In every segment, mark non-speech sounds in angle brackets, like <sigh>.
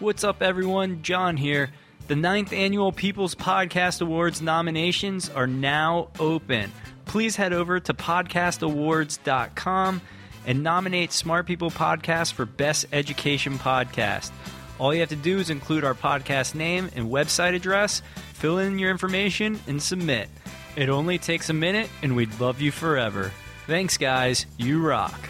What's up, everyone? John here. The ninth annual People's Podcast Awards nominations are now open. Please head over to podcastawards.com and nominate Smart People Podcast for Best Education Podcast. All you have to do is include our podcast name and website address, fill in your information, and submit. It only takes a minute, and we'd love you forever. Thanks, guys. You rock.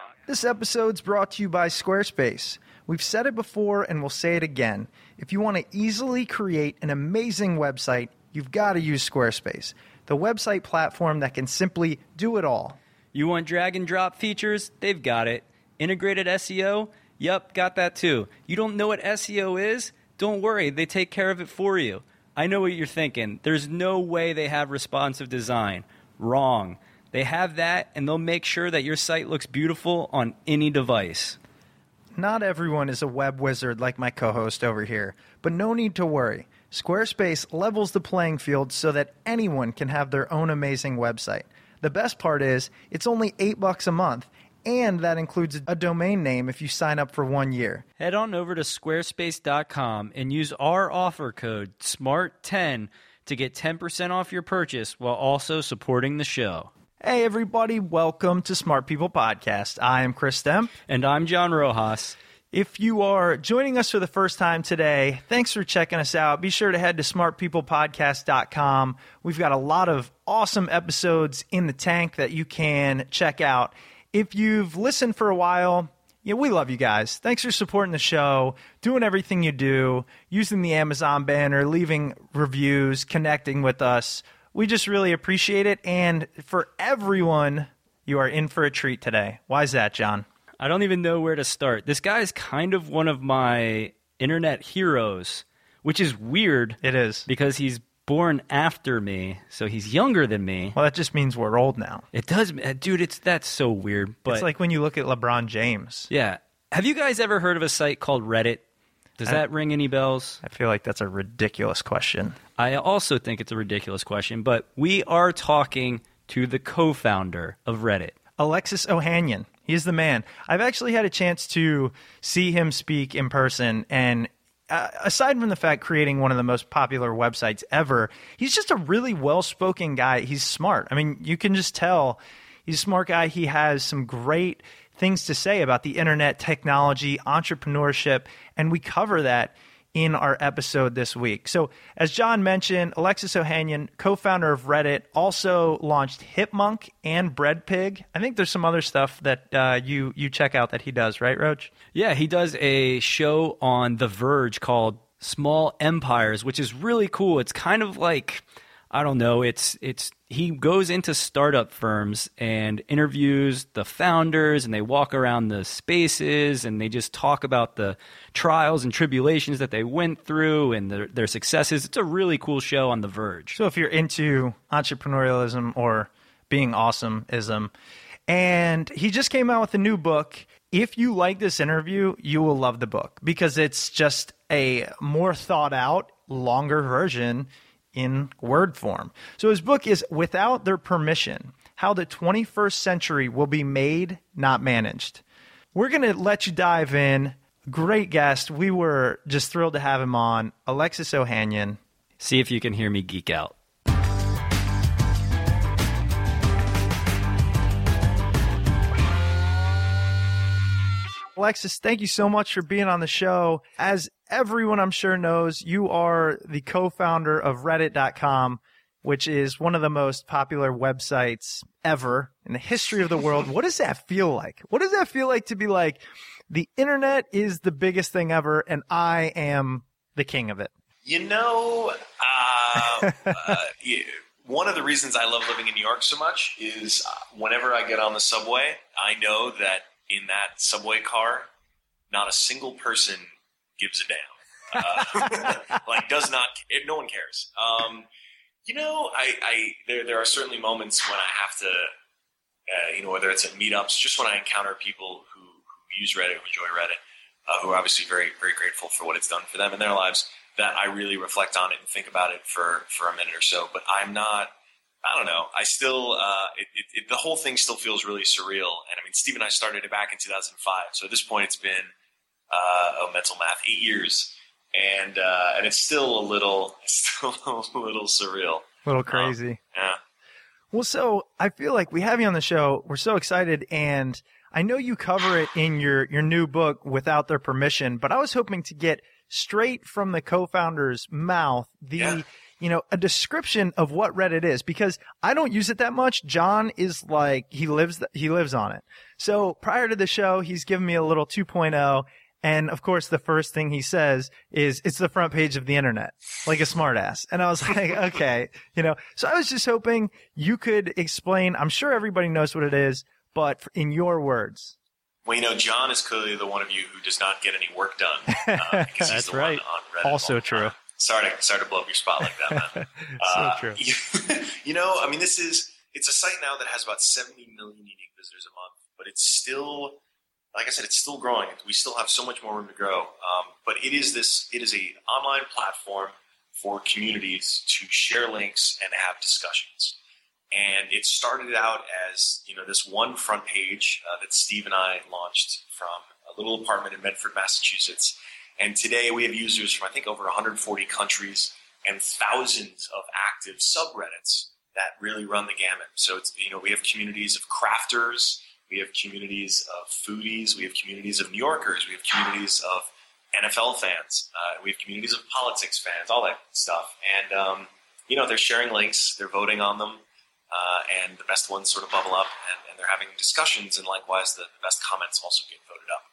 This episode's brought to you by Squarespace. We've said it before and we'll say it again. If you want to easily create an amazing website, you've got to use Squarespace, the website platform that can simply do it all. You want drag and drop features? They've got it. Integrated SEO? Yup, got that too. You don't know what SEO is? Don't worry, they take care of it for you. I know what you're thinking. There's no way they have responsive design. Wrong. They have that, and they'll make sure that your site looks beautiful on any device. Not everyone is a web wizard like my co host over here, but no need to worry. Squarespace levels the playing field so that anyone can have their own amazing website. The best part is, it's only 8 bucks a month, and that includes a domain name if you sign up for one year. Head on over to squarespace.com and use our offer code SMART10 to get 10% off your purchase while also supporting the show. Hey, everybody, welcome to Smart People Podcast. I am Chris Stemp. And I'm John Rojas. If you are joining us for the first time today, thanks for checking us out. Be sure to head to smartpeoplepodcast.com. We've got a lot of awesome episodes in the tank that you can check out. If you've listened for a while, yeah, we love you guys. Thanks for supporting the show, doing everything you do, using the Amazon banner, leaving reviews, connecting with us. We just really appreciate it. And for everyone, you are in for a treat today. Why is that, John? I don't even know where to start. This guy is kind of one of my internet heroes, which is weird It is. because he's born after me, so he's younger than me. Well, that just means we're old now. It does, uh, dude. It's that's so weird. But it's like when you look at LeBron James. yeah, have you guys ever heard of a site called Reddit? Does I- that ring any bells? I feel like that's a ridiculous question. I also think it's a ridiculous question, but we are talking to the co-founder of Reddit. Alexis Ohanian. He's the man. I've actually had a chance to see him speak in person, and uh, aside from the fact creating one of the most popular websites ever, he's just a really well spoken guy. He's smart. I mean, you can just tell He's a smart guy. He has some great things to say about the internet, technology, entrepreneurship, and we cover that in our episode this week. So, as John mentioned, Alexis Ohanian, co founder of Reddit, also launched Hipmunk and Breadpig. I think there's some other stuff that uh, you, you check out that he does, right, Roach? Yeah, he does a show on The Verge called Small Empires, which is really cool. It's kind of like I don't know. It's it's he goes into startup firms and interviews the founders, and they walk around the spaces, and they just talk about the trials and tribulations that they went through and their, their successes. It's a really cool show on The Verge. So if you're into entrepreneurialism or being awesomeism, and he just came out with a new book. If you like this interview, you will love the book because it's just a more thought out, longer version in word form. So his book is Without Their Permission How the 21st Century Will Be Made, Not Managed. We're going to let you dive in. Great guest. We were just thrilled to have him on. Alexis Ohanian. See if you can hear me geek out. Alexis, thank you so much for being on the show. As everyone I'm sure knows, you are the co-founder of Reddit.com, which is one of the most popular websites ever in the history of the world. What does that feel like? What does that feel like to be like, the internet is the biggest thing ever and I am the king of it? You know, uh, <laughs> uh, yeah, one of the reasons I love living in New York so much is uh, whenever I get on the subway, I know that in that subway car, not a single person gives a damn. Uh, <laughs> like does not. No one cares. Um, you know, I, I there there are certainly moments when I have to, uh, you know, whether it's at meetups, just when I encounter people who, who use Reddit, who enjoy Reddit, uh, who are obviously very very grateful for what it's done for them in their lives. That I really reflect on it and think about it for for a minute or so. But I'm not. I don't know. I still, uh, it, it, it, the whole thing still feels really surreal. And I mean, Steve and I started it back in 2005. So at this point, it's been uh, oh, mental math, eight years, and uh, and it's still a little, <laughs> still a little surreal, a little crazy. Um, yeah. Well, so I feel like we have you on the show. We're so excited, and I know you cover it in your your new book without their permission. But I was hoping to get straight from the co-founder's mouth the. Yeah you know, a description of what Reddit is because I don't use it that much. John is like, he lives, th- he lives on it. So prior to the show, he's given me a little 2.0 and of course, the first thing he says is, it's the front page of the internet, like a smartass. And I was <laughs> like, okay, you know, so I was just hoping you could explain. I'm sure everybody knows what it is, but in your words. Well, you know, John is clearly the one of you who does not get any work done. <laughs> Uh, That's right. On, on also true. Sorry to, sorry to blow up your spot like that, man. <laughs> so uh, true. You, you know, I mean, this is, it's a site now that has about 70 million unique visitors a month, but it's still like I said, it's still growing. We still have so much more room to grow. Um, but it is this. It is a online platform for communities to share links and have discussions. And it started out as you know this one front page uh, that Steve and I launched from a little apartment in Medford, Massachusetts. And today we have users from I think over 140 countries and thousands of active subreddits that really run the gamut. So it's you know we have communities of crafters we have communities of foodies. We have communities of New Yorkers. We have communities of NFL fans. Uh, we have communities of politics fans, all that stuff. And, um, you know, they're sharing links, they're voting on them, uh, and the best ones sort of bubble up, and, and they're having discussions, and likewise, the, the best comments also get voted up.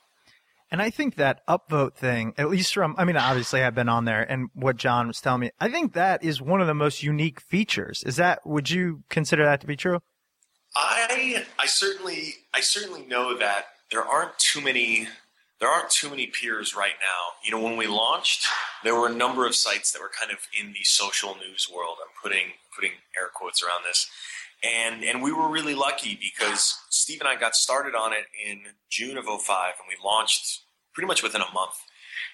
And I think that upvote thing, at least from, I mean, obviously I've been on there and what John was telling me, I think that is one of the most unique features. Is that, would you consider that to be true? I I certainly I certainly know that there aren't too many there aren't too many peers right now. You know, when we launched, there were a number of sites that were kind of in the social news world. I'm putting putting air quotes around this. And and we were really lucky because Steve and I got started on it in June of 05 and we launched pretty much within a month.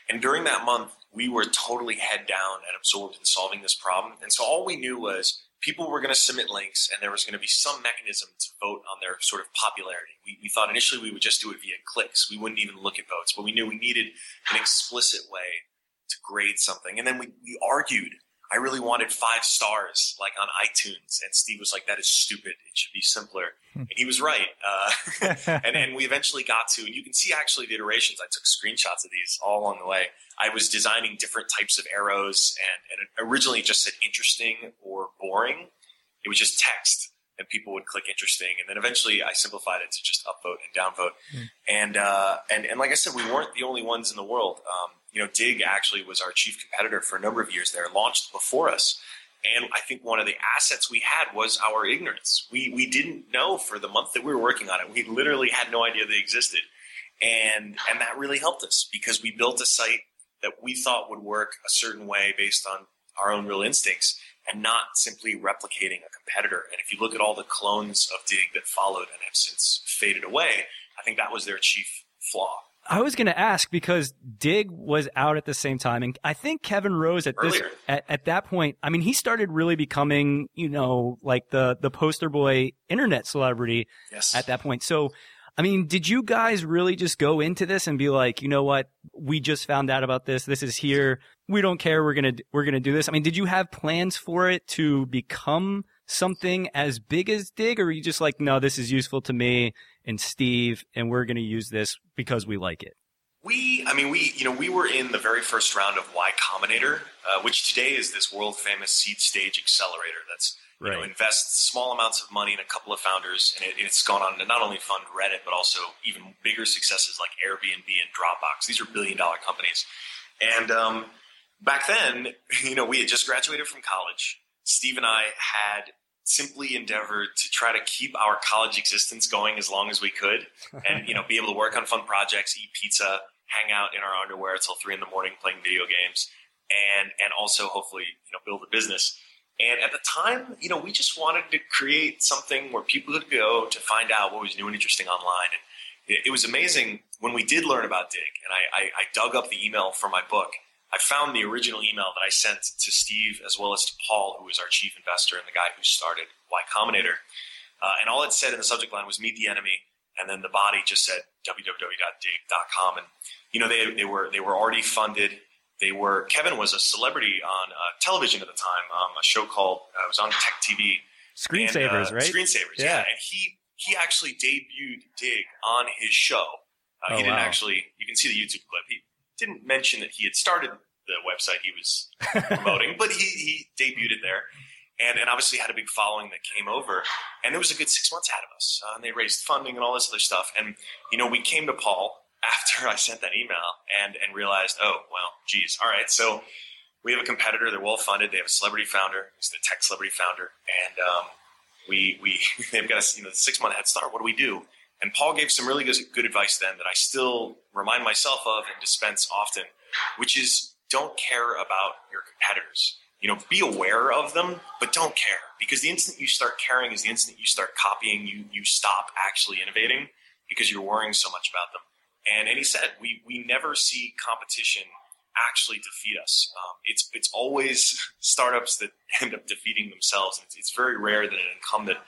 And during that month, we were totally head down and absorbed in solving this problem. And so all we knew was people were going to submit links and there was going to be some mechanism to vote on their sort of popularity. We, we thought initially we would just do it via clicks. We wouldn't even look at votes, but we knew we needed an explicit way to grade something. And then we, we argued I really wanted five stars, like on iTunes. And Steve was like, that is stupid. It should be simpler. and he was right. Uh, <laughs> and, and we eventually got to, and you can see actually the iterations. I took screenshots of these all along the way. I was designing different types of arrows, and, and originally just said interesting or boring. It was just text and people would click interesting. And then eventually I simplified it to just upvote and downvote. Mm. And, uh, and, and like I said, we weren't the only ones in the world. Um, you know, Digg actually was our chief competitor for a number of years there, launched before us. And I think one of the assets we had was our ignorance. We, we didn't know for the month that we were working on it. We literally had no idea they existed. And, and that really helped us because we built a site that we thought would work a certain way based on our own real instincts and not simply replicating a competitor. And if you look at all the clones of Digg that followed and have since faded away, I think that was their chief flaw. I was going to ask because Digg was out at the same time, and I think Kevin Rose at Earlier. this at, at, that point. I mean, he started really becoming, you know, like the the poster boy internet celebrity yes. at that point. So I mean, did you guys really just go into this and be like, you know what? We just found out about this. This is here. We don't care. We're going to, we're going to do this. I mean, did you have plans for it to become something as big as Digg or are you just like, no, this is useful to me and Steve and we're going to use this because we like it? We, I mean, we, you know, we were in the very first round of Y Combinator, uh, which today is this world famous seed stage accelerator that's you right. know, invest small amounts of money in a couple of founders, and it, it's gone on to not only fund Reddit but also even bigger successes like Airbnb and Dropbox. These are billion dollar companies, and um, back then, <laughs> you know, we had just graduated from college. Steve and I had simply endeavored to try to keep our college existence going as long as we could, <laughs> and you know, be able to work on fun projects, eat pizza, hang out in our underwear until three in the morning playing video games, and and also hopefully you know build a business. And at the time, you know, we just wanted to create something where people could go to find out what was new and interesting online. And it, it was amazing when we did learn about Digg, and I, I, I dug up the email for my book. I found the original email that I sent to Steve as well as to Paul, who is our chief investor and the guy who started Y Combinator. Uh, and all it said in the subject line was "Meet the enemy," and then the body just said www.digg.com. And you know, they they were they were already funded. They were Kevin was a celebrity on uh, television at the time, um, a show called uh, it was on TechTV. Screensavers, and, uh, right? Screensavers, yeah. yeah. And he he actually debuted Digg on his show. Uh, oh, he didn't wow. actually. You can see the YouTube clip. He didn't mention that he had started the website he was <laughs> promoting, but he he debuted it there. And, and obviously had a big following that came over, and there was a good six months out of us. Uh, and they raised funding and all this other stuff. And you know, we came to Paul after <laughs> I sent that email and, and realized, oh, well, geez, all right. So we have a competitor. They're well funded. They have a celebrity founder. He's the tech celebrity founder. And um, we, we, <laughs> they've got a you know, six month head start. What do we do? And Paul gave some really good, good advice then that I still remind myself of and dispense often, which is don't care about your competitors. You know, be aware of them, but don't care because the instant you start caring is the instant you start copying. You you stop actually innovating because you're worrying so much about them. And, and he said, we, we never see competition actually defeat us. Um, it's, it's always <laughs> startups that end up defeating themselves. It's, it's very rare that an incumbent,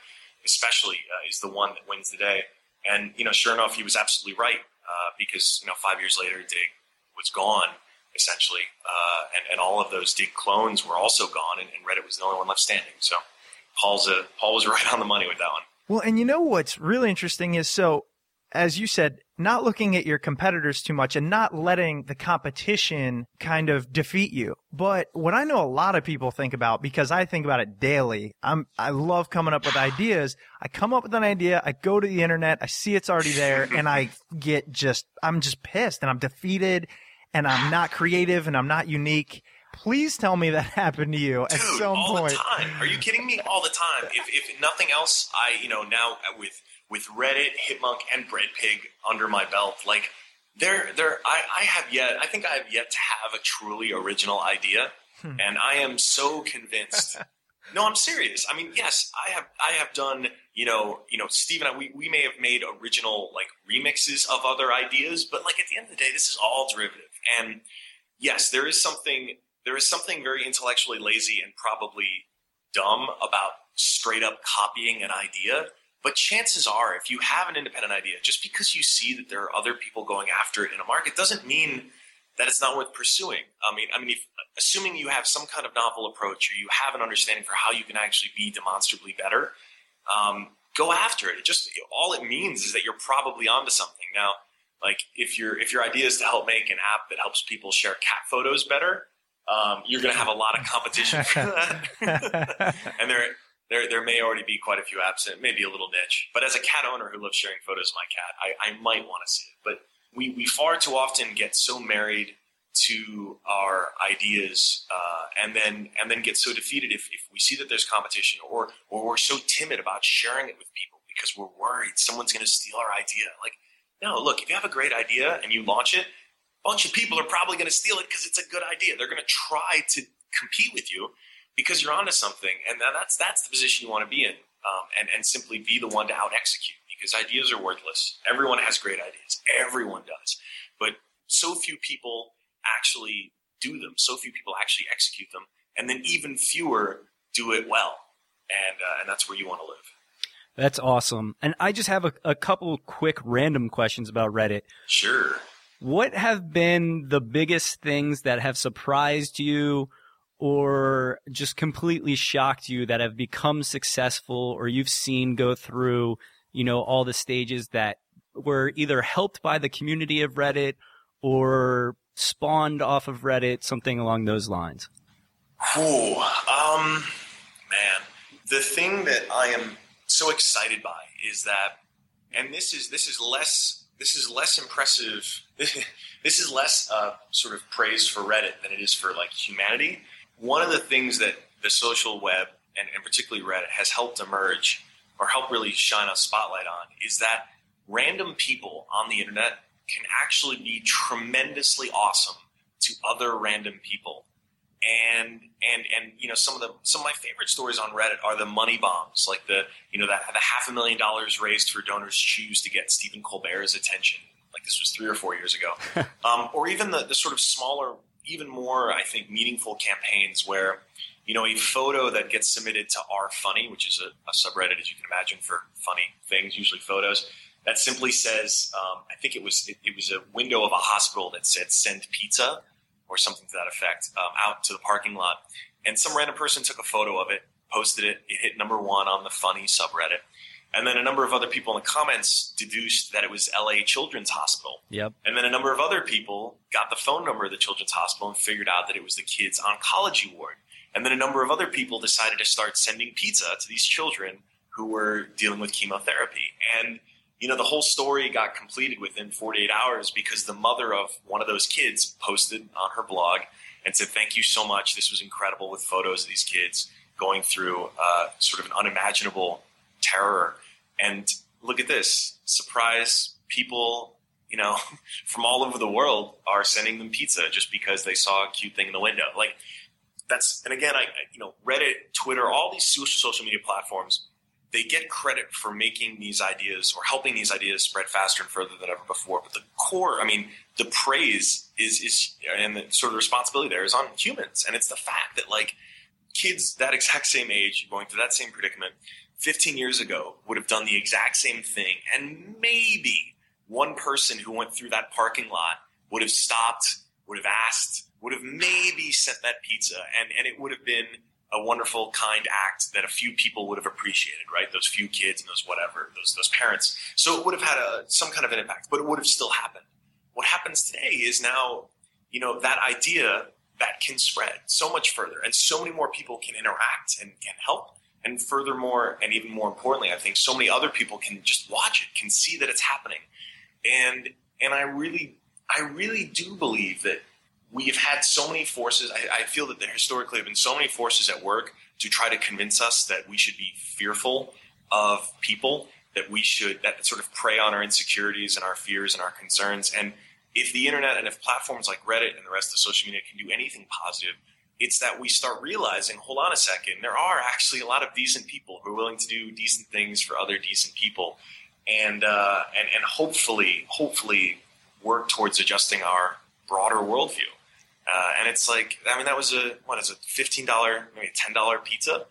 especially, uh, is the one that wins the day. And, you know, sure enough, he was absolutely right uh, because, you know, five years later, Digg was gone essentially. Uh, and, and all of those Digg clones were also gone, and, and, Reddit was the only one left standing. So Paul's a, Paul was <laughs> right on the money with that one. Well, and you know what's really interesting is so as you said, not looking at your competitors too much and not letting the competition kind of defeat you. But what I know a lot of people think about, because I think about it daily, I'm, I love coming up with ideas. I come up with an idea, I go to the internet, I see it's already there, <laughs> and I get just, I'm just pissed and I'm defeated and I'm not creative and I'm not unique. Please tell me that <laughs> happened to you at Dude, some all point. the time. Are you kidding me? All the time. If, if nothing else, I, you know, now with with Reddit, Hipmunk, and Breadpig under my belt, like there, there, I, I have yet, I think I have yet to have a truly original idea, hmm. and I am so convinced. <laughs> no, I'm serious. I mean, yes, I have, I have done, you know, you know, Steve and I, we, we may have made original like remixes of other ideas, but like at the end of the day, this is all derivative. And yes, there is something, there is something very intellectually lazy and probably dumb about straight up copying an idea but chances are, if you have an independent idea, just because you see that there are other people going after it in a market doesn't mean that it's not worth pursuing. I mean, I mean, if, assuming you have some kind of novel approach or you have an understanding for how you can actually be demonstrably better, um, go after it. It just all it means is that you're probably onto something. Now, like if your if your idea is to help make an app that helps people share cat photos better, um, you're going to have a lot of competition for that, <laughs> and there. There, there may already be quite a few apps, and maybe a little niche. But as a cat owner who loves sharing photos of my cat, I, I might want to see it. But we, we far too often get so married to our ideas uh, and then and then get so defeated if, if we see that there's competition or or we're so timid about sharing it with people because we're worried someone's going to steal our idea. Like no look if you have a great idea and you launch it a bunch of people are probably going to steal it because it's a good idea. They're going to try to compete with you because you're onto something and that's that's the position you want to be in um, and, and simply be the one to out execute because ideas are worthless everyone has great ideas everyone does but so few people actually do them. So few people actually execute them, and then even fewer do it well. And uh, and that's where you want to live. That's awesome. And I just have a, a couple quick random questions about Reddit. Sure. What have been the biggest things that have surprised you or just completely shocked you that have become successful or you've seen go through, you know, all the stages that were either helped by the community of Reddit or spawned off of Reddit, something along those lines? Ooh, um, man, the thing that I am so excited by is that, and this is this is less this is less impressive. <laughs> this is less uh, sort of praise for Reddit than it is for like humanity. One of the things that the social web and, and particularly Reddit has helped emerge or help really shine a spotlight on is that random people on the internet can actually be tremendously awesome to other random people. And and and you know some of the some of my favorite stories on Reddit are the money bombs, like the you know the, the half a million dollars raised for DonorsChoose to get Stephen Colbert's attention. Like this was three or four years ago, <laughs> um, or even the the sort of smaller, even more I think meaningful campaigns where you know, a photo that gets submitted to R Funny, which is a, a, subreddit, as you can imagine, for funny things, usually photos that simply says, um, I think it was it, it, was a window of a hospital that said "send pizza" or something to that effect um, out to the parking lot, and some random person took a photo of it, posted it. It hit number one on the funny subreddit, and then a number of other people in the comments deduced that it was L.A. Children's Hospital. Yep. And then a number of other people got the phone number of the Children's Hospital and figured out that it was the kids' oncology ward. And then a number of other people decided to start sending pizza to these children who were dealing with chemotherapy. And you know, the whole story got completed within 48 hours because the mother of one of those kids posted on her blog and said, Thank you so much. This was incredible with photos of these kids going through uh, sort of an unimaginable terror. And look at this surprise people, you know, <laughs> from all over the world are sending them pizza just because they saw a cute thing in the window. Like, that's, and again, I, you know, Reddit, Twitter, all these social media platforms they get credit for making these ideas or helping these ideas spread faster and further than ever before. But the core, I mean, the praise is is and the sort of responsibility there is on humans, and it's the fact that like kids that exact same age going through that same predicament 15 years ago would have done the exact same thing, and maybe one person who went through that parking lot would have stopped, would have asked, would have maybe sent that pizza, and and it would have been a wonderful, kind act that a few people would have appreciated, right? Those few kids and those whatever, those those parents. So it would have had a, some kind of an impact, but it would have still happened. What happens today is now, you know, that idea that can spread so much further, and so many more people can interact and can help. And furthermore, and even more importantly, I think so many other people can just watch it, can see that it's happening, and and I really, I really do believe that we've had so many forces. I, I, feel that there historically have been so many forces at work to try to convince us that we should be fearful of people, that we should that sort of prey on our insecurities and our fears and our concerns. And if the internet and if platforms like Reddit and the rest of social media can do anything positive, it's that we start realizing, hold on a second, there are actually a lot of decent people who are willing to do decent things for other decent people, and uh, and and hopefully, hopefully, work towards adjusting our broader worldview. Uh, and it's like, I mean, that was a, what is it, $15, maybe a $10 pizza.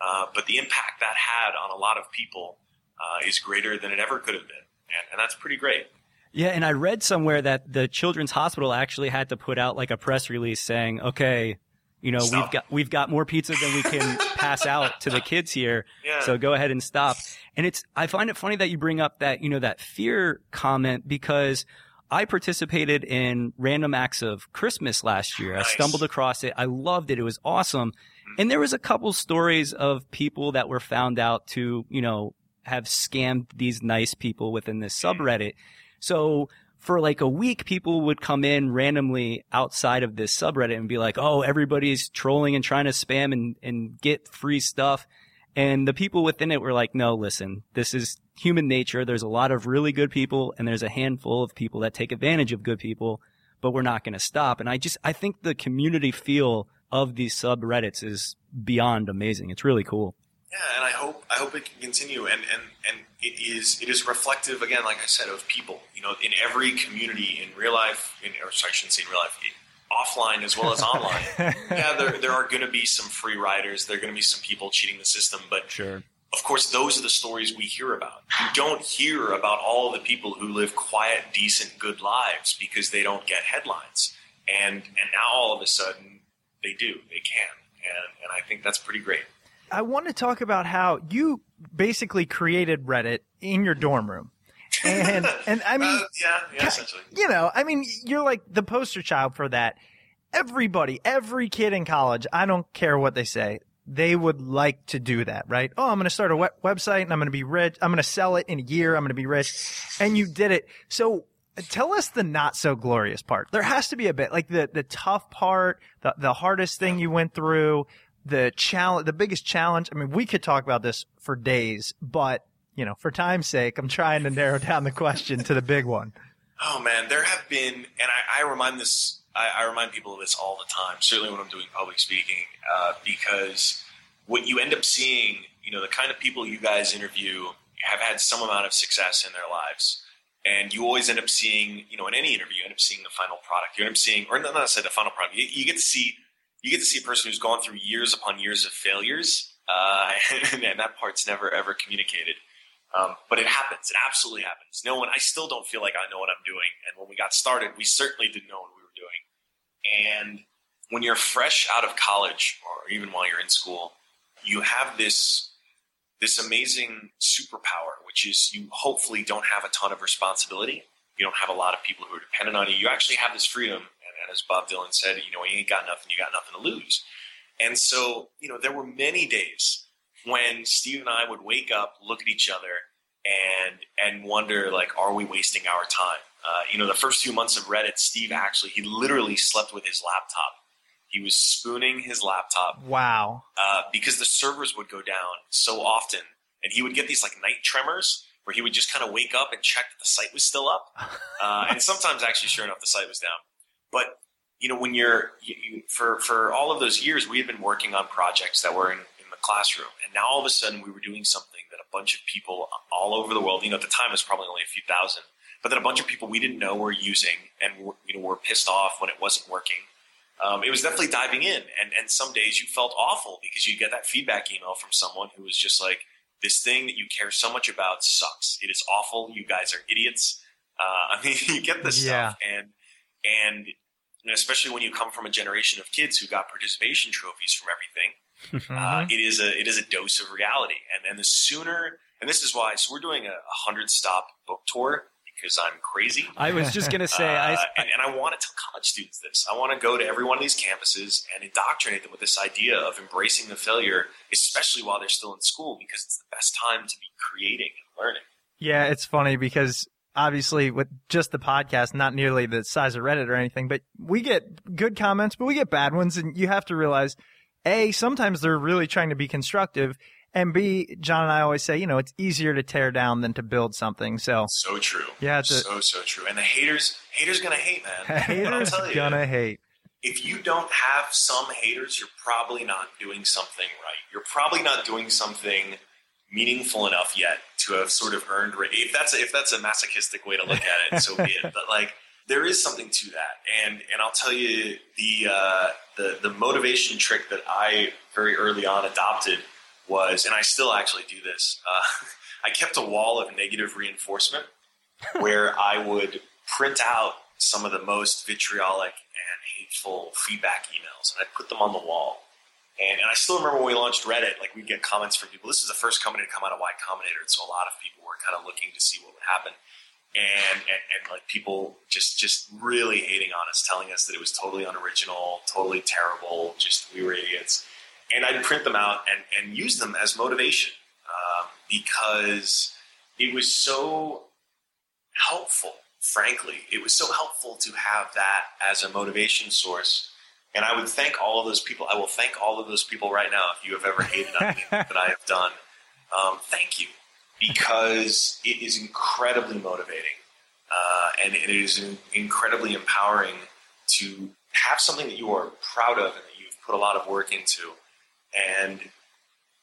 Uh, but the impact that had on a lot of people uh, is greater than it ever could have been. And, and, that's pretty great. Yeah, and I read somewhere that the Children's Hospital actually had to put out like a press release saying, "Okay, you know, Stop. we've got we've got more pizza than we can <laughs> pass out to the kids here, Yeah. so go ahead and stop." And it's I find it funny that you bring up that you know that fear comment because I participated in Random Acts of Christmas last year. I stumbled across it. I loved it. It was awesome. Mm-hmm. And there was a couple stories of people that were found out to, you know, have scammed these nice people within this mm. subreddit. So for like a week, people would come in randomly outside of this subreddit and be like, Oh, everybody's trolling and trying to spam and, and get free stuff. And the people within it were like, no, listen, this is human nature. There's a lot of really good people and there's a handful of people that take advantage of good people, but we're not going to stop. And I just, I think the community feel of these subreddits is beyond amazing. It's really cool. Yeah, and I hope I hope it can continue, and and and it is it is reflective again, like I said, of people. You know, in every community, in real life, in, or sorry, I shouldn't say in real life, offline as well as online. <laughs> yeah, there there are going to be some free riders. There are going to be some people cheating the system, but Sure. Of course, those are the stories we hear about. You don't hear about all the people who live quiet, decent, good lives because they don't get headlines, and and now all of a sudden they do, they can, and and I think that's pretty great. I want to talk about how you basically created Reddit in your dorm room. And <laughs> and I mean Uh, yeah, yeah, essentially. you know, I mean, you're like the poster child for that. Everybody, every kid in college, I don't care what they say, they would like to do that, right? Oh, I'm going to start a web- website and I'm going to be rich. I'm going to sell it in a year. I'm going to be rich. And you did it. So uh, tell us the not so glorious part. There has to be a bit like the, the tough part, the, the hardest thing you went through, the challenge, the biggest challenge. I mean, we could talk about this for days, but you know, for time's sake, I'm trying to narrow down the question to the big one. <laughs> Oh man, there have been, and I, I remind this, I, I remind people of this all the time. Certainly when I'm doing public speaking, uh, because what you end up seeing, you know, the kind of people you guys interview have had some amount of success in their lives, and you always end up seeing, you know, in any interview, you end up seeing the final product. You end up seeing, or not say the final product. You, you get to see, you get to see a person who's gone through years upon years of failures, uh, <laughs> and, and that part's never ever communicated. Um, but it happens. It absolutely happens. No one, I still don't feel like I know what I'm doing. And when we got started, we certainly didn't know what. And when you're fresh out of college or even while you're in school, you have this, this amazing superpower, which is you hopefully don't have a ton of responsibility. You don't have a lot of people who are dependent on you. You actually have this freedom. And, and as Bob Dylan said, you know, you ain't got nothing, you got nothing to lose. And so, you know, there were many days when Steve and I would wake up, look at each other, and and wonder like, are we wasting our time? Uh, you know, the first few months of Reddit, Steve actually he literally slept with his laptop. He was spooning his laptop Wow. uh, because the servers would go down so often, and he would get these like night tremors where he would just kind of wake up and check that the site was still up, <laughs> uh, and sometimes actually, sure enough, the site was down. But you know, when you're you, you, for for all of those years, we had been working on projects that were in, in the classroom, and now all of a sudden, we were doing something that a bunch of people all over the world, you know, at the time it was probably only a few thousand, but then a bunch of people we didn't know were using, and were, you know, were pissed off when it wasn't working. Um, it was definitely diving in, and and some days you felt awful because you get that feedback email from someone who was just like, "This thing that you care so much about sucks. It is awful. You guys are idiots." Uh, <laughs> I mean, you get this Yeah. stuff, and and you know, especially when you come from a generation of kids who got participation trophies from everything, <laughs> uh, Mm-hmm. it is a it is a dose of reality. And and the sooner, and this is why, so we're doing a, a hundred stop book tour because I'm crazy. I was just going to say, I, Uh, and, and I want to tell college students this. I want to go to every one of these campuses and indoctrinate them with this idea of embracing the failure, especially while they're still in school, because it's the best time to be creating and learning. Yeah, it's funny because obviously with just the podcast, not nearly the size of Reddit or anything, but we get good comments, but we get bad ones. And you have to realize, A, sometimes they're really trying to be constructive. And B, John and I always say, you know, it's easier to tear down than to build something. So So true. Yeah, it's a- so so true. And the haters, haters gonna hate, man. <laughs> Haters tell you, gonna hate. if you don't have some haters, you're probably not doing something right. You're probably not doing something meaningful enough yet to have sort of earned. Ra- if that's a, if that's a masochistic way to look at it, so be it. <laughs> But like there is something to that, and and I'll tell you the uh, the the motivation trick that I very early on adopted was, and I still actually do this. Uh, <laughs> I kept a wall of negative reinforcement. <laughs> where I would print out some of the most vitriolic and hateful feedback emails, and I'd put them on the wall. And, and I still remember when we launched Reddit, like we'd get comments from people. This is the first company to come out of Y Combinator, and so a lot of people were kind of looking to see what would happen. And, and, and like people just just really hating on us, telling us that it was totally unoriginal, totally terrible, just we were idiots. And I'd print them out and, and use them as motivation um, because it was so helpful. Frankly, it was so helpful to have that as a motivation source and I would thank all of those people. I will thank all of those people right now if you have ever hated on me <laughs> that I have done. Um, thank you, because it is incredibly motivating, uh, and it is incredibly empowering to have something that you are proud of and that you've put a lot of work into, and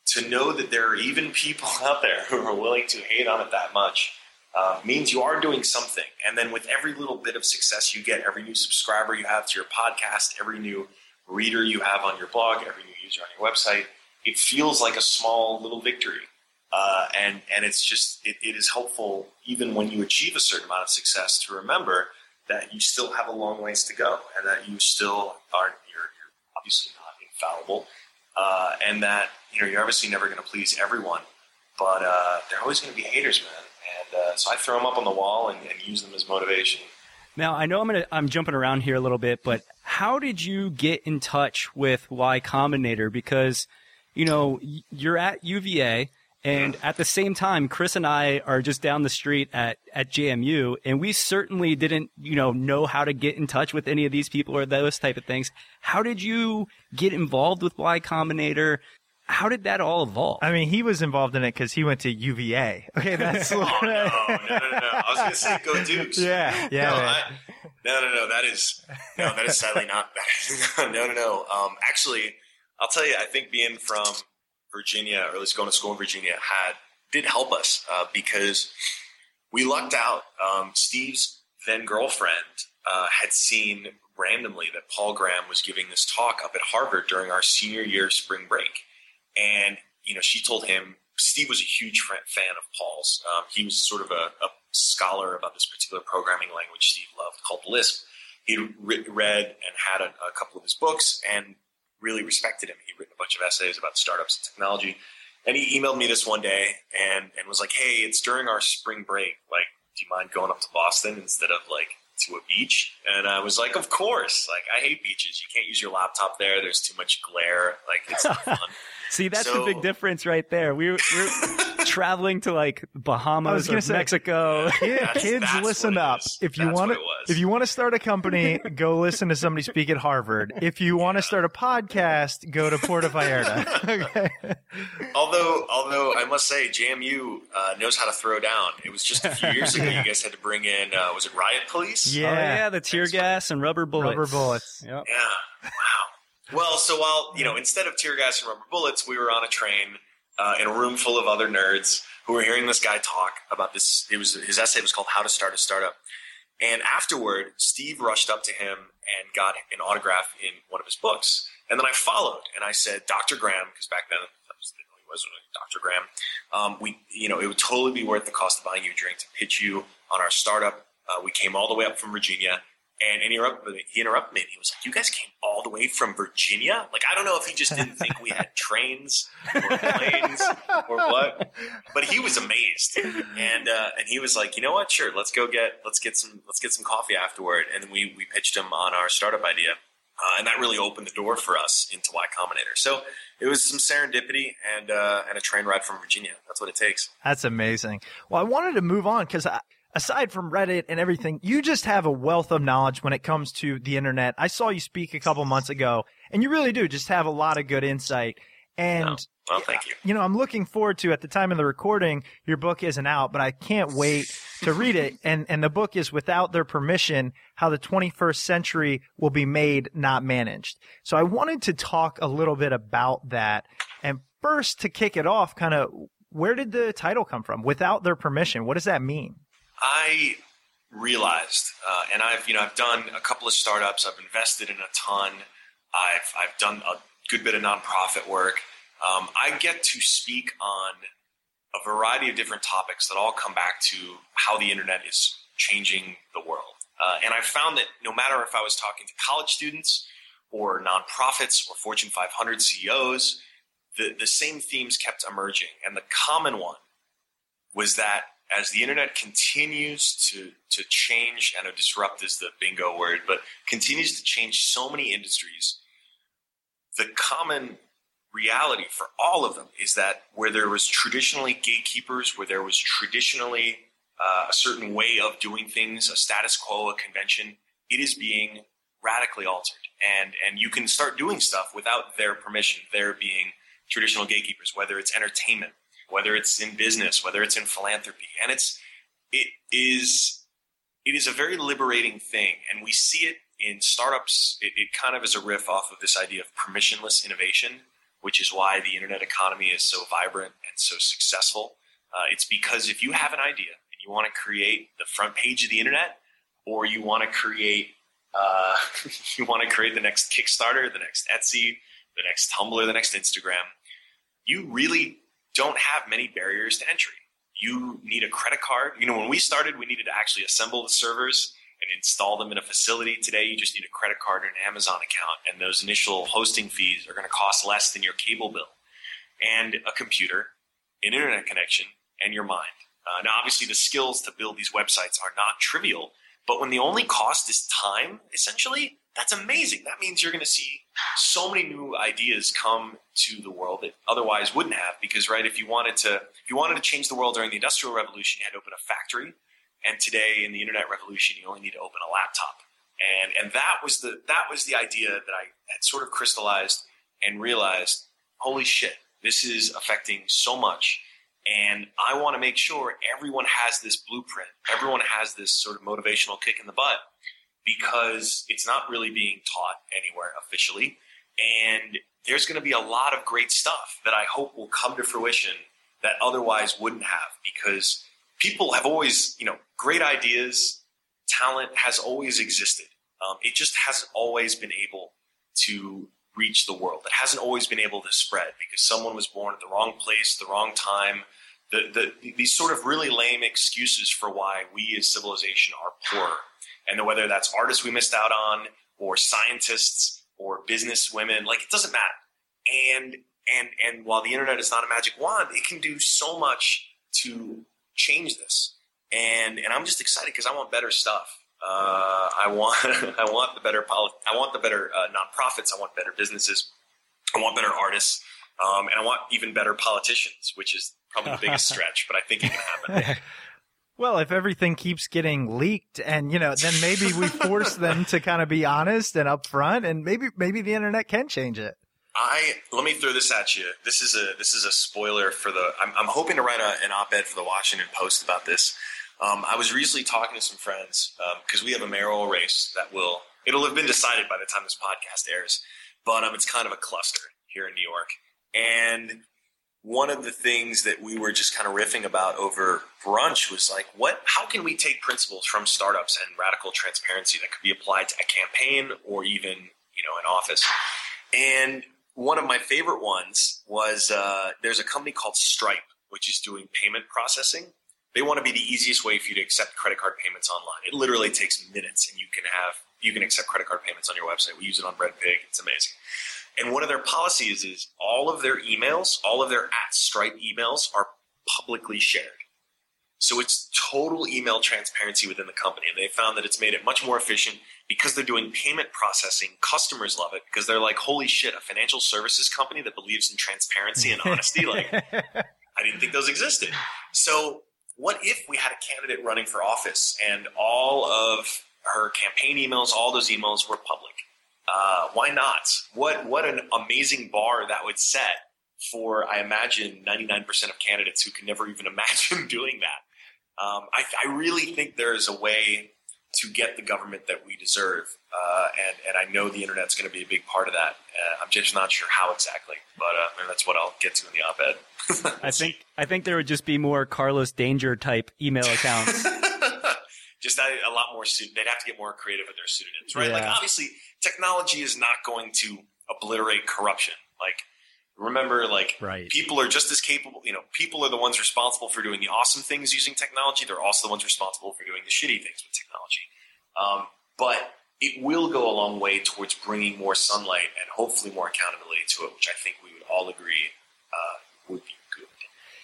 to know that there are even people <laughs> out there who are willing to hate on it that much uh, means you are doing something. And then with every little bit of success you get, every new subscriber you have to your podcast, every new reader you have on your blog, every new user on your website, it feels like a small little victory. Uh, and and it's just it, it is helpful even when you achieve a certain amount of success to remember that you still have a long ways to go and that you still aren't you're, you're obviously not infallible uh, and that you know you're obviously never going to please everyone but uh, there are always going to be haters man and uh, so I throw them up on the wall and, and use them as motivation. Now I know I'm gonna I'm jumping around here a little bit, but how did you get in touch with Y Combinator? Because you know you're at UVA, and at the same time, Chris and I are just down the street at at JMU, and we certainly didn't you know know how to get in touch with any of these people or those type of things. How did you get involved with Y Combinator? how did that all evolve? I mean, he was involved in it because he went to UVA. <laughs> Okay, that's oh, <laughs> no, no, no, no. I was going to say go Dukes. Yeah, yeah. No, I, no, no, no. That is no, that is sadly not. That <laughs> no, no, no. Um, actually, I'll tell you. I think being from Virginia, or at least going to school in Virginia, had did help us uh, because we lucked out. Um, Steve's then girlfriend uh, had seen randomly that Paul Graham was giving this talk up at Harvard during our senior year spring break and, you know, she told him Steve was a huge fan of Paul's. Um, he was sort of a, a, scholar about this particular programming language Steve loved called Lisp. He read and had a, a, couple of his books and really respected him. He'd written a bunch of essays about startups and technology. And he emailed me this one day and, and was like, Hey, it's during our spring break. Like, do you mind going up to Boston instead of like to a beach? And I was like, Of course. Like, I hate beaches. You can't use your laptop there. There's too much glare. Like, it's not <laughs> fun. See, that's so, the big difference right there. We were, we're <laughs> traveling to like Bahamas or say, Mexico. Yeah, kids, that's listen up. If you want to, if you want to start a company, <laughs> go listen to somebody speak at Harvard. If you want to start a podcast, go to Puerto Vallarta. <laughs> okay. Although, although I must say, JMU uh, knows how to throw down. It was just a few years ago. You guys had to bring in, uh, was it riot police? Yeah, oh, yeah, the tear gas and rubber bullets. Rubber bullets. Yep. Yeah. Wow. Well, so while you know, instead of tear gas and rubber bullets, we were on a train uh, in a room full of other nerds who were hearing this guy talk about this. It was his essay was called "How to Start a Startup," and afterward, Steve rushed up to him and got an autograph in one of his books. And then I followed and I said, "Dr. Graham," because back then he was Dr. Graham. Um, we, you know, it would totally be worth the cost of buying you a drink to pitch you on our startup. Uh, we came all the way up from Virginia and, he, interrupted me, he and he was like, You guys came all the way from Virginia? Like, I don't know if he just didn't think we had trains or planes or what, but he was amazed. And, uh, and he was like, You know what? Sure, let's go get, let's get some, let's get some coffee afterward. And we, we pitched him on our startup idea. Uh, and that really opened the door for us into Y Combinator. So it was some serendipity and uh, and a train ride from Virginia. That's what it takes. That's amazing. Well, I wanted to move on because aside from Reddit and everything, you just have a wealth of knowledge when it comes to the internet. I saw you speak a couple months ago, and you really do just have a lot of good insight. And oh, well, thank you. You know, I'm looking forward to at the time of the recording, your book isn't out, but I can't wait to read it. And and the book is without their permission, how the 21st century will be made, not managed. So I wanted to talk a little bit about that. And first, to kick it off, kind of where did the title come from? Without their permission, what does that mean? I realized, uh, and I've you know I've done a couple of startups. I've invested in a ton. I've I've done a good bit of nonprofit work. Um, I get to speak on a variety of different topics that all come back to how the internet is changing the world. Uh, and I found that no matter if I was talking to college students or nonprofits or Fortune 500 CEOs, the, the same themes kept emerging. And the common one was that as the internet continues to, to change, and disrupt is the bingo word, but continues to change so many industries, the common reality for all of them is that where there was traditionally gatekeepers, where there was traditionally uh, a certain way of doing things, a status quo, a convention, it is being radically altered. And, and you can start doing stuff without their permission, There being traditional gatekeepers, whether it's entertainment, whether it's in business, whether it's in philanthropy. And it's, it is, it is a very liberating thing. And we see it in startups. It, it kind of is a riff off of this idea of permissionless innovation, which is why the internet economy is so vibrant and so successful. Uh, it's because if you have an idea and you want to create the front page of the internet, or you want to create uh, <laughs> you want to create the next Kickstarter, the next Etsy, the next Tumblr, the next Instagram, you really don't have many barriers to entry. You need a credit card. You know, when we started, we needed to actually assemble the servers and install them in a facility. Today, you just need a credit card or an Amazon account, and those initial hosting fees are going to cost less than your cable bill, and a computer, an internet connection, and your mind. Uh, now, obviously, the skills to build these websites are not trivial, but when the only cost is time, essentially, that's amazing. That means you're going to see so many new ideas come to the world that otherwise wouldn't have. Because right, if you wanted to, if you wanted to change the world during the Industrial Revolution, you had to open a factory. And today, in the Internet Revolution, you only need to open a laptop. And and that was the that was the idea that I had sort of crystallized and realized, holy shit, this is affecting so much. And I want to make sure everyone has this blueprint. Everyone has this sort of motivational kick in the butt because it's not really being taught anywhere officially. And there's going to be a lot of great stuff that I hope will come to fruition that otherwise wouldn't have because people have always, you know, great ideas, talent has always existed. Um, it just hasn't always been able to reach the world. It hasn't always been able to spread because someone was born at the wrong place, the wrong time. The, the, these sort of really lame excuses for why we as civilization are poor and whether that's artists we missed out on or scientists or business women, like it doesn't matter. And and and while the internet is not a magic wand, it can do so much to change this. And and I'm just excited because I want better stuff. Uh, I want <laughs> I want the better poli- I want the better uh, nonprofits. I want better businesses. I want better artists, um, and I want even better politicians, which is probably the biggest <laughs> stretch, but I think it can happen. <laughs> Well, if everything keeps getting leaked and, you know, then maybe we <laughs> force them to kind of be honest and upfront and maybe, maybe the internet can change it. I let me throw this at you. This is a this is a spoiler for the. I'm, I'm hoping to write a, an op-ed for the Washington Post about this. Um, I was recently talking to some friends because um, we have a mayoral race that will it'll have been decided by the time this podcast airs, but um, it's kind of a cluster here in New York, and one of the things that we were just kind of riffing about over brunch was like what how can we take principles from startups and radical transparency that could be applied to a campaign or even you know an office? And one of my favorite ones was uh, there's a company called stripe which is doing payment processing. They want to be the easiest way for you to accept credit card payments online. It literally takes minutes and you can have you can accept credit card payments on your website. We use it on breadpig it's amazing and one of their policies is all of their emails, all of their at Stripe emails are publicly shared. So it's total email transparency within the company. And they found that it's made it much more efficient because they're doing payment processing. Customers love it because they're like, holy shit, a financial services company that believes in transparency and honesty. <laughs> like, I didn't think those existed. So what if we had a candidate running for office and all of her campaign emails, all those emails were public? Uh, why not? What what an amazing bar that would set for I imagine 99% of candidates who can never even <laughs> imagine doing that. Um, I, I, really think there is a way to get the government that we deserve, uh, and and I know the internet's going to be a big part of that. Uh, I'm just not sure how exactly, but uh, that's what I'll get to in the op-ed. I think I think there would just be more Carlos Danger type email accounts. <laughs> just a, lot more. They'd have to get more creative with their pseudonyms, right? Yeah. Like obviously technology is not going to obliterate corruption. Like Remember, like Right. people are just as capable. You know, people are the ones responsible for doing the awesome things using technology. They're also the ones responsible for doing the shitty things with technology. Um, but it will go a long way towards bringing more sunlight and hopefully more accountability to it, which I think we would all agree uh, would be good.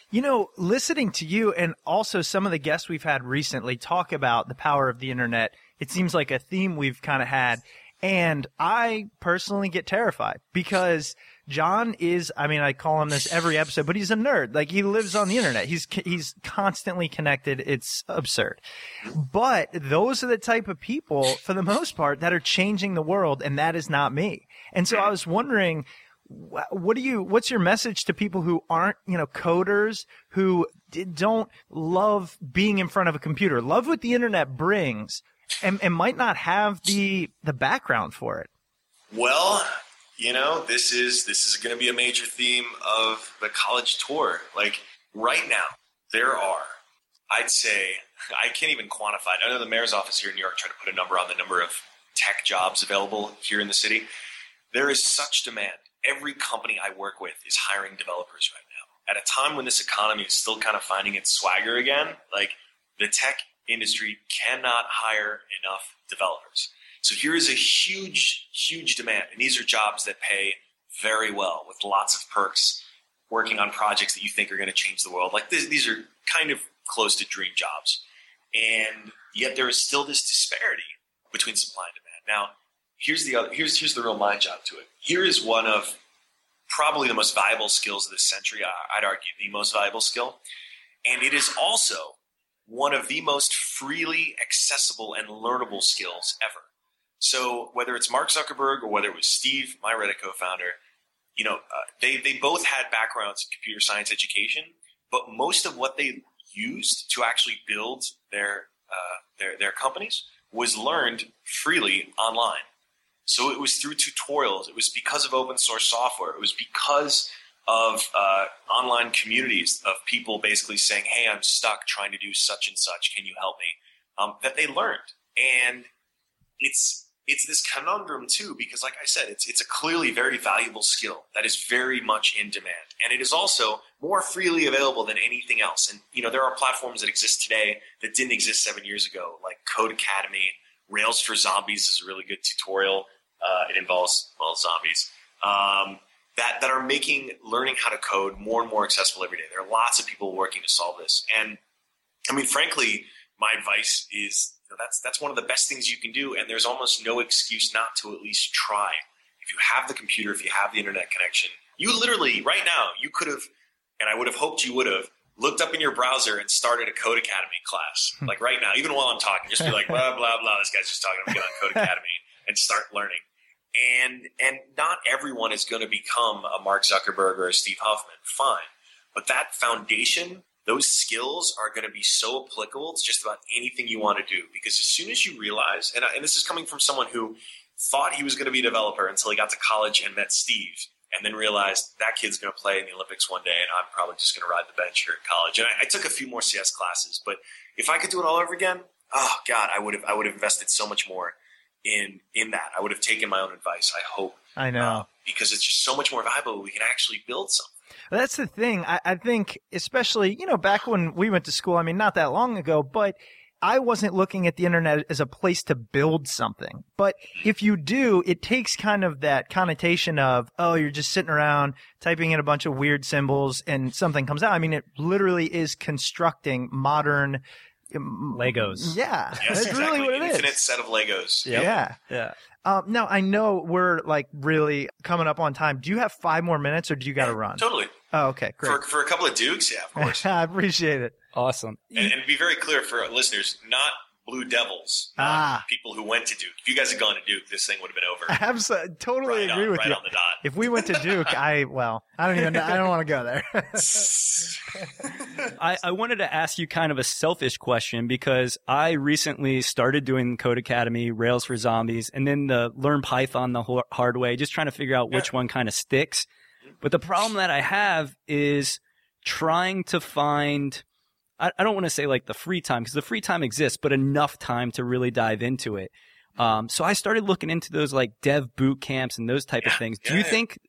You know, listening to you and also some of the guests we've had recently talk about the power of the internet, it seems like a theme we've kind of had. And I personally get terrified because John is, I mean, I call him this every episode, but he's a nerd. Like he lives on the internet. He's, he's constantly connected. It's absurd. But those are the type of people, for the most part, that are changing the world. And that is not me. And so I was wondering, what do you what's your message to people who aren't you know coders who don't love being in front of a computer love what the internet brings and, and might not have the the background for it Well, you know, this is this is going to be a major theme of the college tour. Like right now, there are, I'd say, I can't even quantify it. I know the mayor's office here in New York tried to put a number on the number of tech jobs available here in the city. There is such demand. Every company I work with is hiring developers right now. At a time when this economy is still kind of finding its swagger again, like the tech industry cannot hire enough developers. So here is a huge, huge demand. And these are jobs that pay very well with lots of perks, working on projects that you think are going to change the world. Like this, these are kind of close to dream jobs. And yet there is still this disparity between supply and demand. Now, here's the other, here's, here's the real mind job to it. Here is one of probably the most valuable skills of this century. I'd argue the most valuable skill. And it is also one of the most freely accessible and learnable skills ever. So whether it's Mark Zuckerberg or whether it was Steve, my Reddit co-founder, you know, uh, they they both had backgrounds in computer science education, but most of what they used to actually build their uh, their their companies was learned freely online. So it was through tutorials. It was because of open source software. It was because of uh, online communities of people basically saying, "Hey, I'm stuck trying to do such and such. Can you help me?" Um, that they learned, and it's it's this conundrum too, because like I said, it's it's a clearly very valuable skill that is very much in demand, and it is also more freely available than anything else. And you know, there are platforms that exist today that didn't exist seven years ago, like Codecademy. Rails for Zombies is a really good tutorial. Uh, it involves well zombies. Um, that, that are making learning how to code more and more accessible every day. There are lots of people working to solve this. And I mean, frankly, my advice is you know, that's, that's one of the best things you can do. And there's almost no excuse not to at least try. If you have the computer, if you have the internet connection, you literally, right now, you could have, and I would have hoped you would have, looked up in your browser and started a Codecademy class. Hmm. like right now, even while I'm talking, just be like, blah, blah, blah, this guy's just talking, I'm going to Code <laughs> Academy and start learning and and not everyone is going to become a Mark Zuckerberg or a Steve Huffman. Fine, but that foundation, those skills are going to be so applicable to just about anything you want to do. Because as soon as you realize, and, I, and this is coming from someone who thought he was going to be a developer until he got to college and met Steve, and then realized that kid's going to play in the Olympics one day, and I'm probably just going to ride the bench here at college. And I, I took a few more CS classes, but if I could do it all over again, oh God, I would have I would have invested so much more in in that. I would have taken my own advice. I hope i know uh, because it's just so much more valuable. We can actually build something. That's the thing. I, I think, especially, you know, back when we went to school, I mean, not that long ago, but I wasn't looking at the internet as a place to build something. But if you do, it takes kind of that connotation of, oh, you're just sitting around typing in a bunch of weird symbols and something comes out. I mean, it literally is constructing modern Legos. Yeah. Yes, That's exactly. really what it is. Infinite set of Legos. Yeah. Yeah. Um, now I know we're like really coming up on time. Do you have five more minutes or do you got to run? Totally. Oh, okay. Great. For, for a couple of dukes, yeah, of course. <laughs> I appreciate it. Awesome. and, and be very clear for listeners, not Blue Devils, not Ah. people who went to Duke. If you guys had gone to Duke, this thing would have been over. I <laughs> abso- totally right agree on, with right you. on the dot. If we went to Duke, I well, I don't even. I don't want to go there. <laughs> <laughs> I, I wanted to ask you kind of a selfish question because I recently started doing Codecademy, Rails for Zombies, and then the Learn Python the hard way, just trying to figure out which one kind of sticks. But the problem that I have is trying to find, I, I don't want to say like the free time because the free time exists, but enough time to really dive into it. Um, so I started looking into those like dev boot camps and those type of things. Do yeah, you yeah. think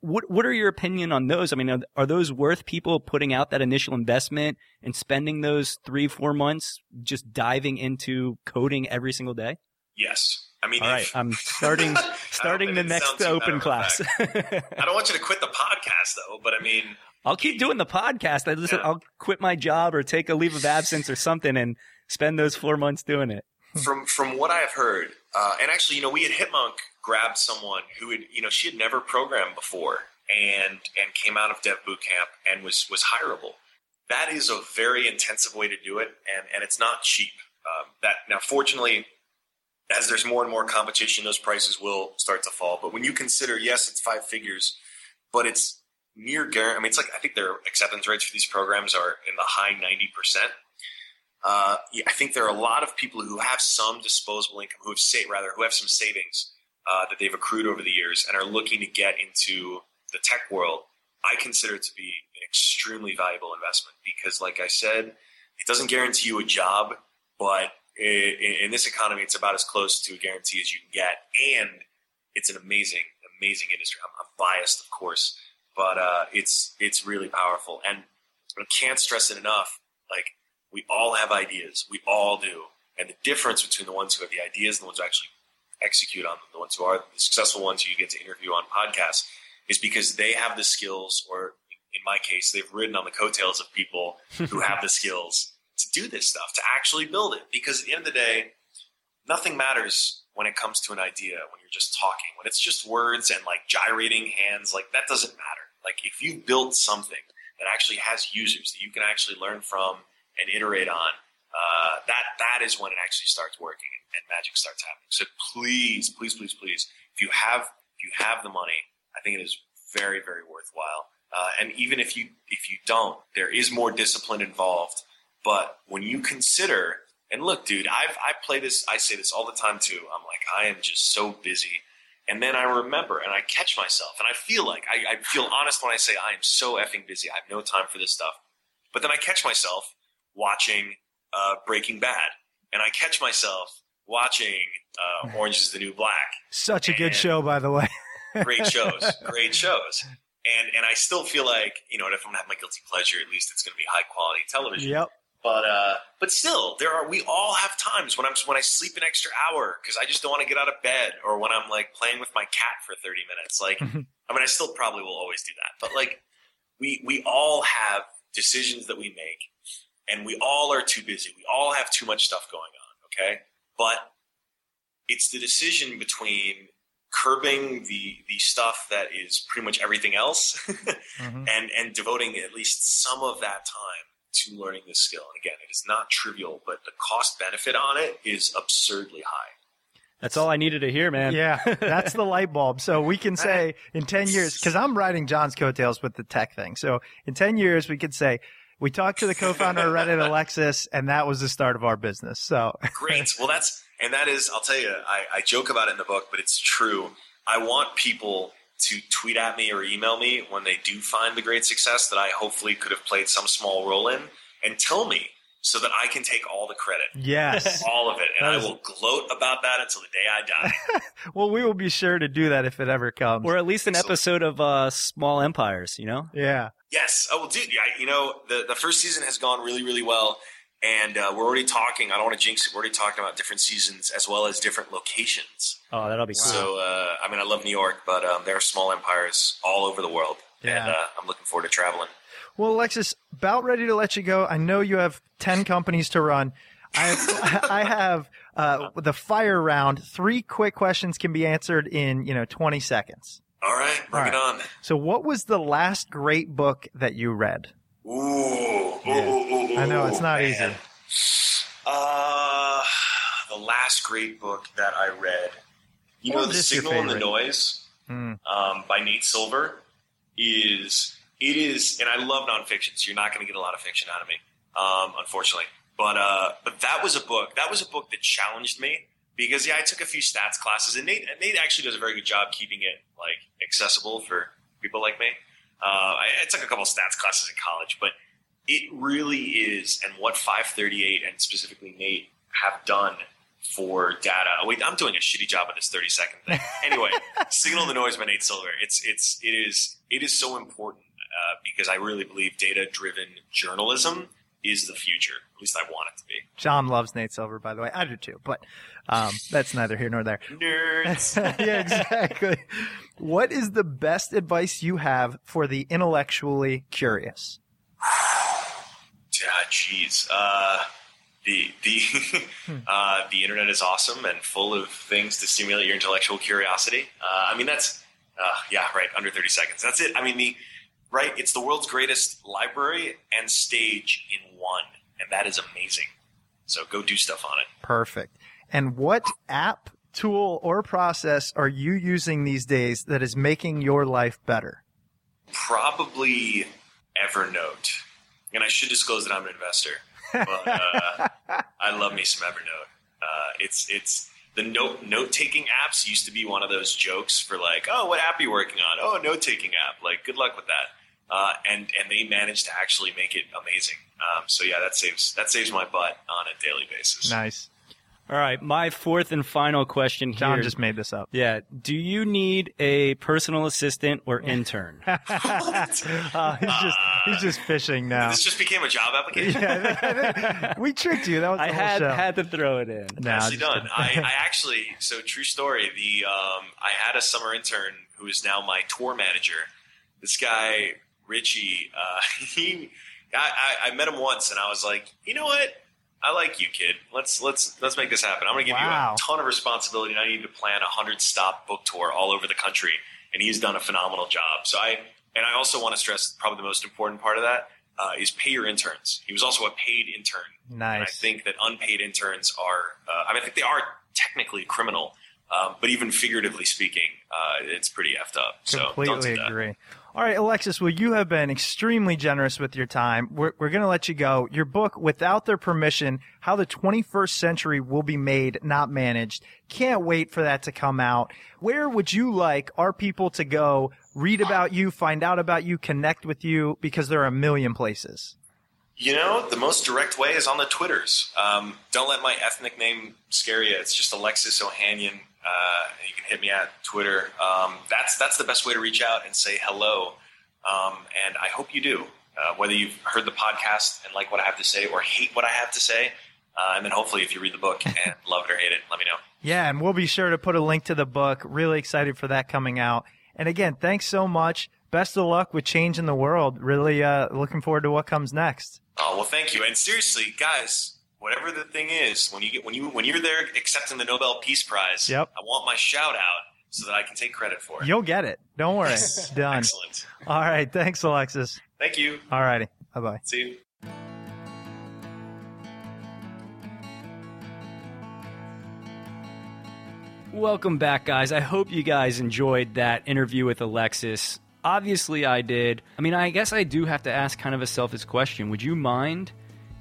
what what are your opinion on those? I mean, are, are those worth people putting out that initial investment and spending those three four months just diving into coding every single day? Yes. I mean, All right, if- I'm starting <laughs> starting the think it sounds next open class. <laughs> I don't want you to quit the podcast though, but I mean, I'll keep doing the podcast. I listen, Yeah. I'll quit my job or take a leave of <laughs> absence or something and spend those four months doing it. from from what I've heard, uh, and actually, you know, we had Hipmunk grabbed someone who had, you know, she had never programmed before, and and came out of Dev Boot Camp and was was hireable. That is a very intensive way to do it, and and it's not cheap. Um, that now, fortunately, as there's more and more competition, those prices will start to fall. But when you consider, yes, it's five figures, but it's near guarantee. I mean, it's like I think their acceptance rates for these programs are in the high ninety percent. Uh, yeah, I think there are a lot of people who have some disposable income, who have sa- rather who have some savings uh, that they've accrued over the years and are looking to get into the tech world. I consider it to be an extremely valuable investment because, like I said, it doesn't guarantee you a job, but in this economy, it's about as close to a guarantee as you can get, and it's an amazing, amazing industry. I'm, I'm biased, of course, but uh, it's it's really powerful, and I can't stress it enough. Like we all have ideas, we all do, and the difference between the ones who have the ideas and the ones who actually execute on them, the ones who are the successful ones who you get to interview on podcasts, is because they have the skills, or in my case, they've ridden on the coattails of people who have the <laughs> skills do this stuff, to actually build it. Because at the end of the day, nothing matters when it comes to an idea when you're just talking. When it's just words and like gyrating hands, like that doesn't matter. Like if you build something that actually has users that you can actually learn from and iterate on, uh, that that is when it actually starts working and, and magic starts happening. So please, please, please, please, if you have if you have the money, I think it is very, very worthwhile. Uh, and even if you if you don't, there is more discipline involved. But when you consider and look, dude, I've I play this. I say this all the time too. I'm like, I am just so busy, and then I remember and I catch myself, and I feel like I, I feel honest when I say I am so effing busy. I have no time for this stuff. But then I catch myself watching uh, Breaking Bad, and I catch myself watching uh, Orange Is the New Black. Such a good show, by the way. <laughs> Great shows, great shows. And and I still feel like you know, if I'm gonna have my guilty pleasure, at least it's gonna be high quality television. Yep. But uh, but still, there are we all have times when I'm when I sleep an extra hour because I just don't want to get out of bed, or when I'm like playing with my cat for 30 minutes. Like, I mean, I still probably will always do that, but like, we we all have decisions that we make, and we all are too busy. We all have too much stuff going on. Okay, but it's the decision between curbing the the stuff that is pretty much everything else <laughs> Mhm. and and devoting at least some of that time to learning this skill. And again, it is not trivial, but the cost benefit on it is absurdly high. That's all I needed to hear, man. Yeah, that's the light bulb. So we can <laughs> say in 10 years, because I'm riding John's coattails with the tech thing. So in 10 years, we could say, we talked to the co-founder of Reddit, Alexis, and that was the start of our business. So <laughs> Great. well, that's and that is. I'll tell you. I, I joke about it in the book, but it's true. I want people to tweet at me or email me when they do find the great success that I hopefully could have played some small role in, and tell me so that I can take all the credit, yes. all of it, and That I will gloat about that until the day I die. <laughs> well, we will be sure to do that if it ever comes. Or at least an episode of uh, Small Empires, you know? yeah. Yes. Oh, well, dude. Yeah, you know, the the first season has gone really, really well, and uh, we're already talking. I don't want to jinx it. We're already talking about different seasons as well as different locations. Oh, that'll be cool. So, uh, I mean, I love New York, but um, there are small empires all over the world, and uh, I'm looking forward to traveling. Well, Alexis, about ready to let you go. I know you have 10 companies to run. I have, <laughs> I have uh, the fire round. Three quick questions can be answered in, you know, 20 seconds. All right, bring All it on. So what was the last great book that you read? Ooh, ooh, ooh, ooh, I know, it's not man. easy. Uh, the last great book that I read, you Or know, The Signal and the. Noise Hmm. um, by Nate Silver is it is, and I love nonfiction, so you're not going to get a lot of fiction out of me, um, unfortunately. But uh, but that was a book. That was a book that challenged me because yeah, I took a few stats classes, and Nate Nate actually does a very good job keeping it like accessible for people like me. Uh, I, I took a couple stats classes in college, but it really is, and what 538 and specifically Nate have done for data. Wait, I'm doing a shitty job of this 30 second thing. <laughs> Anyway, Signal the Noise by Nate Silver. It's it's it is it is so important uh, because I really believe data driven journalism is the future. At least I want it to be. John loves Nate Silver, by the way. I do too, but um, that's neither here nor there. Nerds. <laughs> yeah, exactly. What is the best advice you have for the intellectually curious? Yeah, jeez. Uh, the the <laughs> uh, the internet is awesome and full of things to stimulate your intellectual curiosity. Uh, I mean, that's uh, yeah, right. Under thirty seconds. That's it. I mean, the right. It's the world's greatest library and stage in one, and that is amazing. So go do stuff on it. Perfect. And what app, tool, or process are you using these days that is making your life better? Probably Evernote. And I should disclose that I'm an investor, but uh, I love me some Evernote. Uh, it's it's the note note taking apps used to be one of those jokes for like, oh, what app are you working on? Oh, a note taking app. Like, good luck with that. Uh, and and they managed to actually make it amazing. Um, so yeah, that saves that saves my butt on a daily basis. Nice. All right, my fourth and final question here. John just made this up. yeah, do you need a personal assistant or <laughs> intern? <laughs> Uh, he's just he's just fishing now. This just became a job application. Yeah, we tricked you. That was the I whole had show. had to throw it in. No, nicely done. I, I <laughs> actually, so true story. The um, I had a summer intern who is now my tour manager. This guy Richie, uh, <laughs> he, I, I, met him once, and I was like, you know what? I like you, kid. Let's let's let's make this happen. I'm going to give Wow. you a ton of responsibility, and I need to plan a hundred stop book tour all over the country. And he's done a phenomenal job. So I and I also want to stress probably the most important part of that uh, is pay your interns. He was also a paid intern. And I think that unpaid interns are, uh, I mean, I think they are technically criminal, um, but even figuratively speaking, uh, it's pretty effed up. So don't Completely do that. agree. All right, Alexis, well, you have been extremely generous with your time. We're, we're going to let you go. Your book, Without Their Permission How the 21st Century Will Be Made, Not Managed. Can't wait for that to come out. Where would you like our people to go read about you, find out about you, connect with you? Because there are a million places. You know, the most direct way is on the Twitters. Um, don't let my ethnic name scare you. It's just Alexis Ohanian. Uh, you can hit me at Twitter. Um, that's that's the best way to reach out and say hello. Um, and I hope you do. Uh, whether you've heard the podcast and like what I have to say, or hate what I have to say, uh, and then hopefully if you read the book <laughs> and love it or hate it, let me know. Yeah, and we'll be sure to put a link to the book. Really excited for that coming out. And again, thanks so much. Best of luck with changing the world. Really uh, looking forward to what comes next. Oh well, thank you. And seriously, guys, whatever the thing is, when you get when you when you're there accepting the Nobel Peace Prize, Yep. I want my shout out so that I can take credit for it. You'll get it. Don't worry. <laughs> Done. Excellent. All right. Thanks, Alexis. Thank you. All righty. Bye bye. See you. Welcome back, guys. I hope you guys enjoyed that interview with Alexis. Obviously, I did. I mean, I guess I do have to ask kind of a selfish question. Would you mind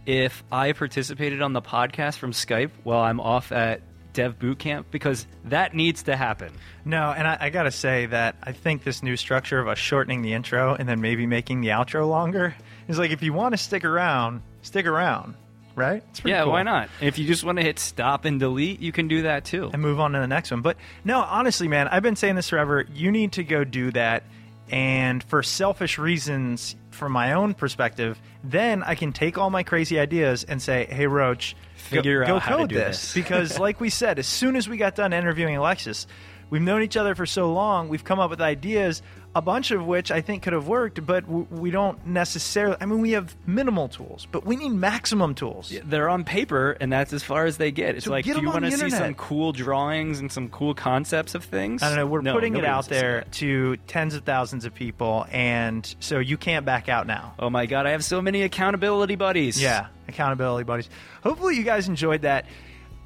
if I participated on the podcast from Skype while I'm off at Dev Boot Camp? Because that needs to happen. No, and I, I got to say that I think this new structure of us shortening the intro and then maybe making the outro longer is like if you want to stick around, stick around, right? It's Yeah, cool. why not? If you just want to hit stop and delete, you can do that too. and move on to the next one. But no, honestly, man, I've been saying this forever. You need to go do that. And for selfish reasons, from my own perspective, then I can take all my crazy ideas and say, hey, Roach, Figure go, out go how to code do this. this. because, <laughs> like we said, as soon as we got done interviewing Alexis, we've known each other for so long, we've come up with ideas, a bunch of which I think could have worked, but w- we don't necessarily. I mean, we have minimal tools, but we need maximum tools. They're on paper, and that's as far as they get. It's So like, get do you want to see some cool drawings and some cool concepts of things? I don't know. We're No, putting it out wants to see there to tens of thousands of people, and so you can't back out now. Oh my god, I have so many accountability buddies. Yeah, accountability buddies. Hopefully, you guys enjoyed that.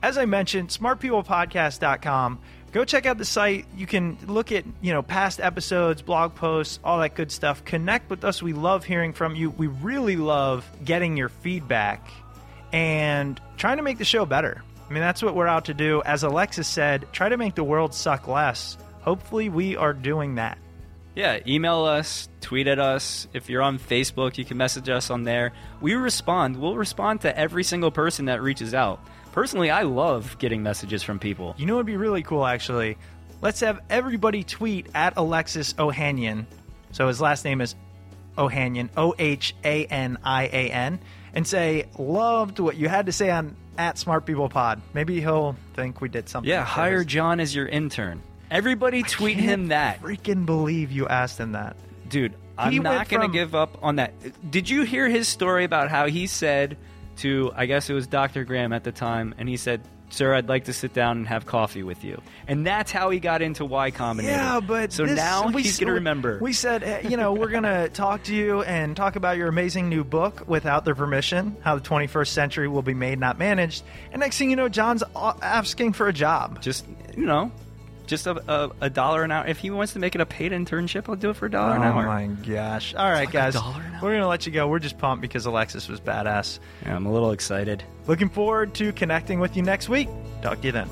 As I mentioned, smartpeoplepodcast.com. Go check out the site. You can look at, you know, past episodes, blog posts, all that good stuff. Connect with us. We love hearing from you. We really love getting your feedback and trying to make the show better. I mean, that's what we're out to do. As Alexis said, try to make the world suck less. Hopefully, we are doing that. Yeah, email us, tweet at us. If you're on Facebook, you can message us on there. We respond. We'll respond to every single person that reaches out. Personally, I love getting messages from people. You know what would be really cool, actually? Let's have everybody tweet at Alexis Ohanian. So his last name is Ohanian, O H A N I A N, and say, loved what you had to say on at Smart People Pod. Maybe he'll think we did something. Yeah, hire John as your intern. Everybody tweet him that. Freaking believe you asked him that. Dude, I'm He not going to from- give up on that. Did you hear his story about how he said to, I guess it was Dr. Graham at the time, and he said, Sir, I'd like to sit down and have coffee with you. And that's how he got into Y Combinator. Yeah, but so this- now we he's going to remember. We said, you know, we're going <laughs> to talk to you and talk about your amazing new book without their permission, how the 21st century will be made, not managed. And next thing you know, John's asking for a job. just, you know, just a, a, a dollar an hour. If he wants to make it a paid internship, I'll do it for a dollar an oh hour. oh my gosh! All right, like guys, dollar an hour. we're gonna let you go. We're just pumped because Alexis was badass. Yeah, I'm a little excited. Looking forward to connecting with you next week. Talk to you then.